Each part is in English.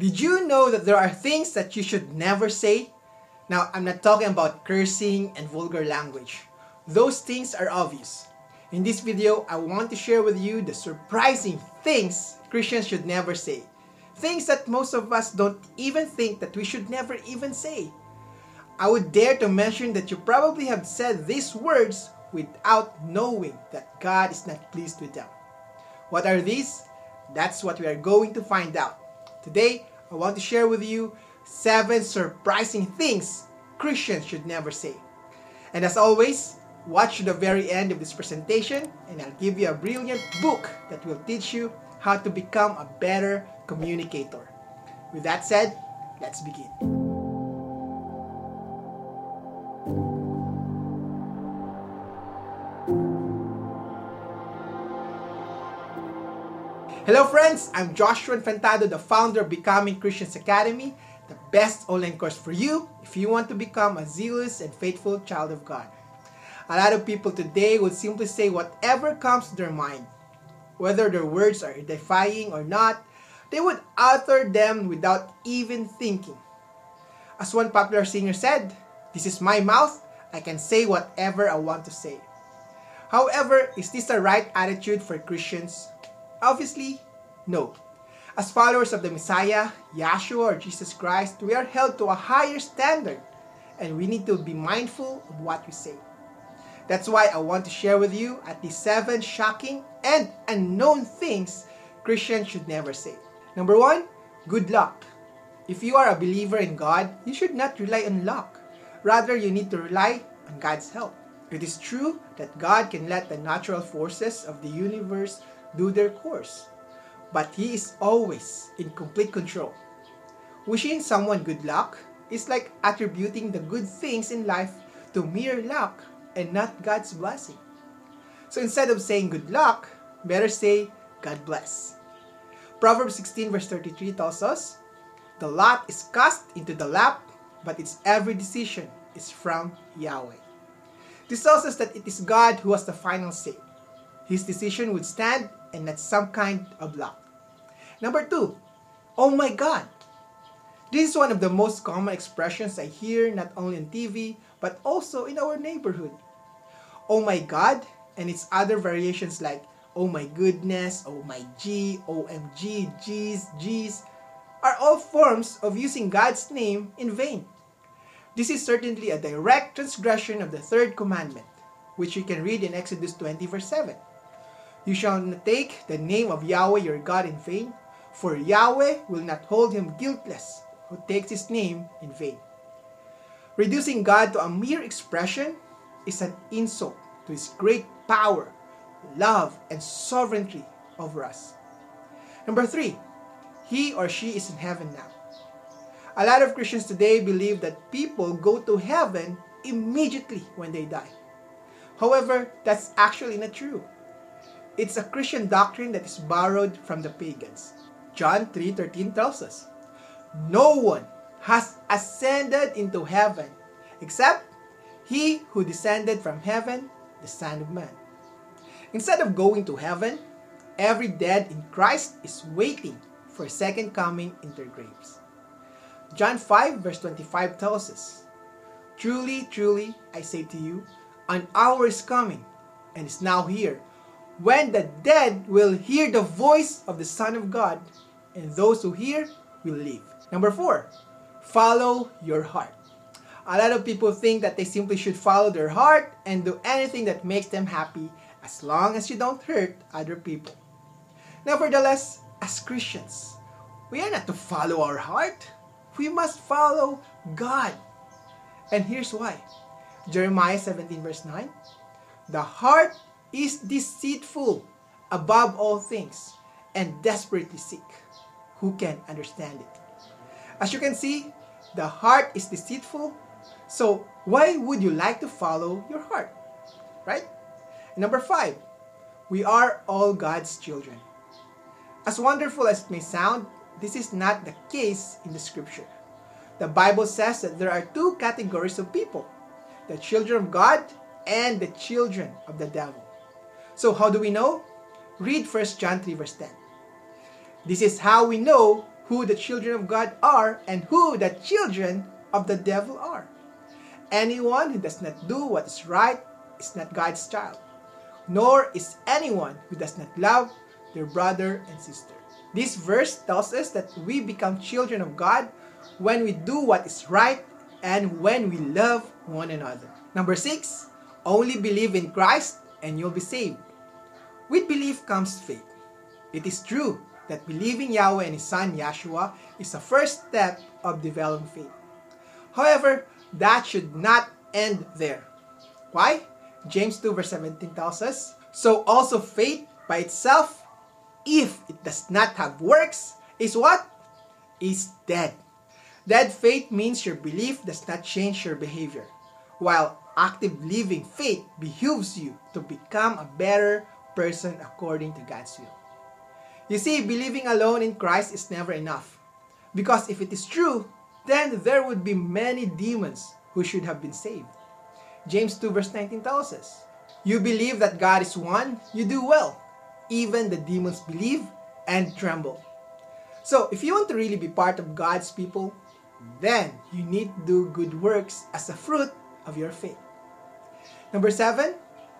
Did you know that there are things that you should never say? Now, I'm not talking about cursing and vulgar language. Those things are obvious. In this video, I want to share with you the surprising things Christians should never say. Things that most of us don't even think that we should never even say. I would dare to mention that you probably have said these words without knowing that God is not pleased with them. What are these? That's what we are going to find out. Today, I want to share with you seven surprising things Christians should never say. And as always, watch to the very end of this presentation and I'll give you a brilliant book that will teach you how to become a better communicator. With that said, let's begin. Hello friends, I'm Joshua Infantado, the founder of Becoming Christians Academy, the best online course for you if you want to become a zealous and faithful child of God. A lot of people today would simply say whatever comes to their mind. Whether their words are edifying or not, they would utter them without even thinking. As one popular singer said, This is my mouth, I can say whatever I want to say. However, is this the right attitude for Christians? Obviously, no. As followers of the Messiah, Yahshua or Jesus Christ, we are held to a higher standard and we need to be mindful of what we say. That's why I want to share with you at least seven shocking and unknown things Christians should never say. Number one, good luck. If you are a believer in God, you should not rely on luck. Rather, you need to rely on God's help. It is true that God can let the natural forces of the universe do their course. But He is always in complete control. Wishing someone good luck is like attributing the good things in life to mere luck and not God's blessing. So instead of saying good luck, better say God bless. Proverbs 16 verse 33 tells us, The lot is cast into the lap, but its every decision is from Yahweh. This tells us that it is God who has the final say. His decision would stand and not some kind of luck. Number two, oh my God. This is one of the most common expressions I hear not only on TV but also in our neighborhood. Oh my God and its other variations like oh my goodness, oh my G, OMG, G's, G's are all forms of using God's name in vain. This is certainly a direct transgression of the third commandment, which you can read in Exodus 20 verse 7. You shall not take the name of Yahweh your God in vain, for Yahweh will not hold him guiltless who takes his name in vain. Reducing God to a mere expression is an insult to his great power, love, and sovereignty over us. Number three, he or she is in heaven now. A lot of Christians today believe that people go to heaven immediately when they die. However, that's actually not true. It's a Christian doctrine that is borrowed from the pagans. John 3:13 tells us, "No one has ascended into heaven except he who descended from heaven, the Son of Man." Instead of going to heaven, every dead in Christ is waiting for second coming in their graves. John 5 verse 25 tells us, Truly, truly, I say to you, an hour is coming and is now here when the dead will hear the voice of the Son of God, and those who hear will live. Number four, follow your heart. A lot of people think that they simply should follow their heart and do anything that makes them happy as long as you don't hurt other people. Nevertheless, as Christians, we are not to follow our heart. We must follow God. And here's why. Jeremiah 17 verse 9. The heart is deceitful above all things and desperately sick. Who can understand it? As you can see, the heart is deceitful. So why would you like to follow your heart? Right? Number five, we are all God's children. As wonderful as it may sound, this is not the case in the scripture. The Bible says that there are two categories of people the children of God and the children of the devil. So how do we know? Read 1 John 3 verse 10. This is how we know who the children of God are and who the children of the devil are. Anyone who does not do what is right is not God's child, nor is anyone who does not love their brother and sister. This verse tells us that we become children of God when we do what is right and when we love one another. Number six, only believe in Christ and you'll be saved. With belief comes faith. It is true that believing Yahweh and His Son Yahshua is the first step of developing faith. However, that should not end there. Why? James 2 verse 17 tells us, So also faith by itself, if it does not have works, is what? Is dead. Dead faith means your belief does not change your behavior, while active living faith behooves you to become a better person according to God's will. You see, believing alone in Christ is never enough. Because if it is true, then there would be many demons who should have been saved. James 2 verse 19 tells us, You believe that God is one, you do well. Even the demons believe and tremble. So, if you want to really be part of God's people, then you need to do good works as a fruit of your faith. Number seven,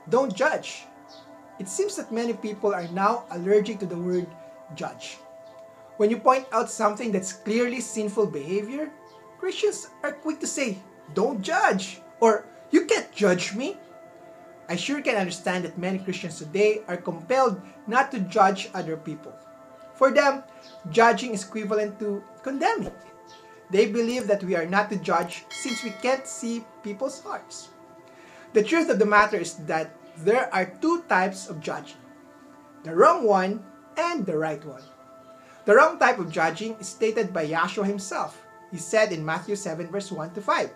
don't judge. It seems that many people are now allergic to the word judge. When you point out something that's clearly sinful behavior, Christians are quick to say, don't judge, or you can't judge me. I sure can understand that many Christians today are compelled not to judge other people. For them, judging is equivalent to condemning. They believe that we are not to judge since we can't see people's hearts. The truth of the matter is that there are two types of judging the wrong one and the right one. The wrong type of judging is stated by Yahshua himself. He said in Matthew 7, verse 1 to 5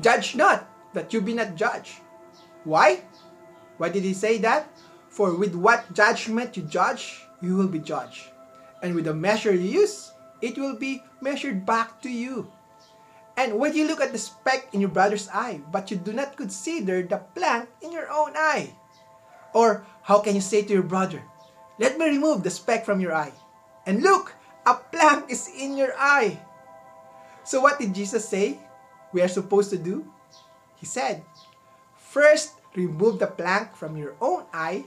Judge not, that you be not judged. Why? Why did he say that? For with what judgment you judge, you will be judged. And with the measure you use, it will be measured back to you. And when you look at the speck in your brother's eye, but you do not consider the plank in your own eye? Or how can you say to your brother, Let me remove the speck from your eye? And look, a plank is in your eye. So what did Jesus say we are supposed to do? He said, First, remove the plank from your own eye,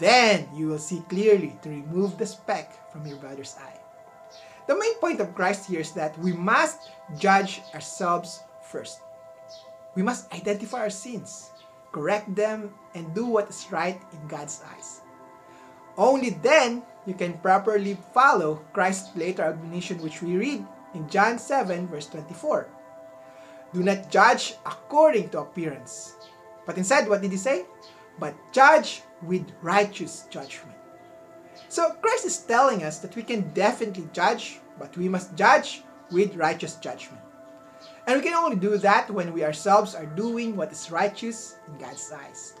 then you will see clearly to remove the speck from your brother's eye. The main point of Christ here is that we must judge ourselves first. We must identify our sins, correct them, and do what is right in God's eyes. Only then you can properly follow Christ's later admonition, which we read in John 7, verse 24. Do not judge according to appearance. But instead, what did he say? But judge with righteous judgment. So Christ is telling us that we can definitely judge, but we must judge with righteous judgment. And we can only do that when we ourselves are doing what is righteous in God's eyes.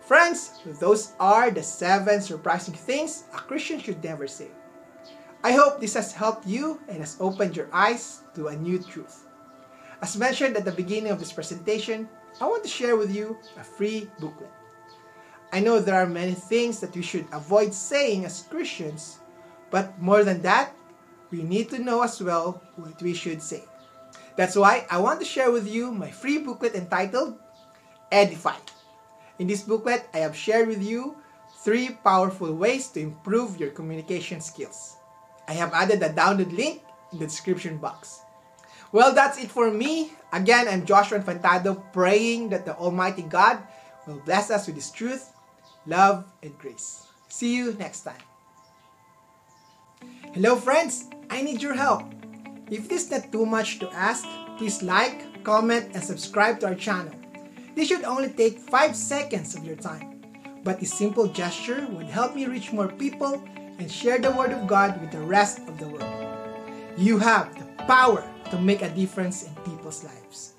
Friends, those are the seven surprising things a Christian should never say. I hope this has helped you and has opened your eyes to a new truth. As mentioned at the beginning of this presentation, I want to share with you a free booklet. I know there are many things that we should avoid saying as Christians, but more than that, we need to know as well what we should say. That's why I want to share with you my free booklet entitled Edify. In this booklet, I have shared with you three powerful ways to improve your communication skills. I have added a download link in the description box. Well, that's it for me. Again, I'm Joshua Infantado praying that the Almighty God will bless us with His truth love, and grace. See you next time. Hello friends, I need your help. If this is not too much to ask, please like, comment, and subscribe to our channel. This should only take 5 seconds of your time. But this simple gesture would help me reach more people and share the Word of God with the rest of the world. You have the power to make a difference in people's lives.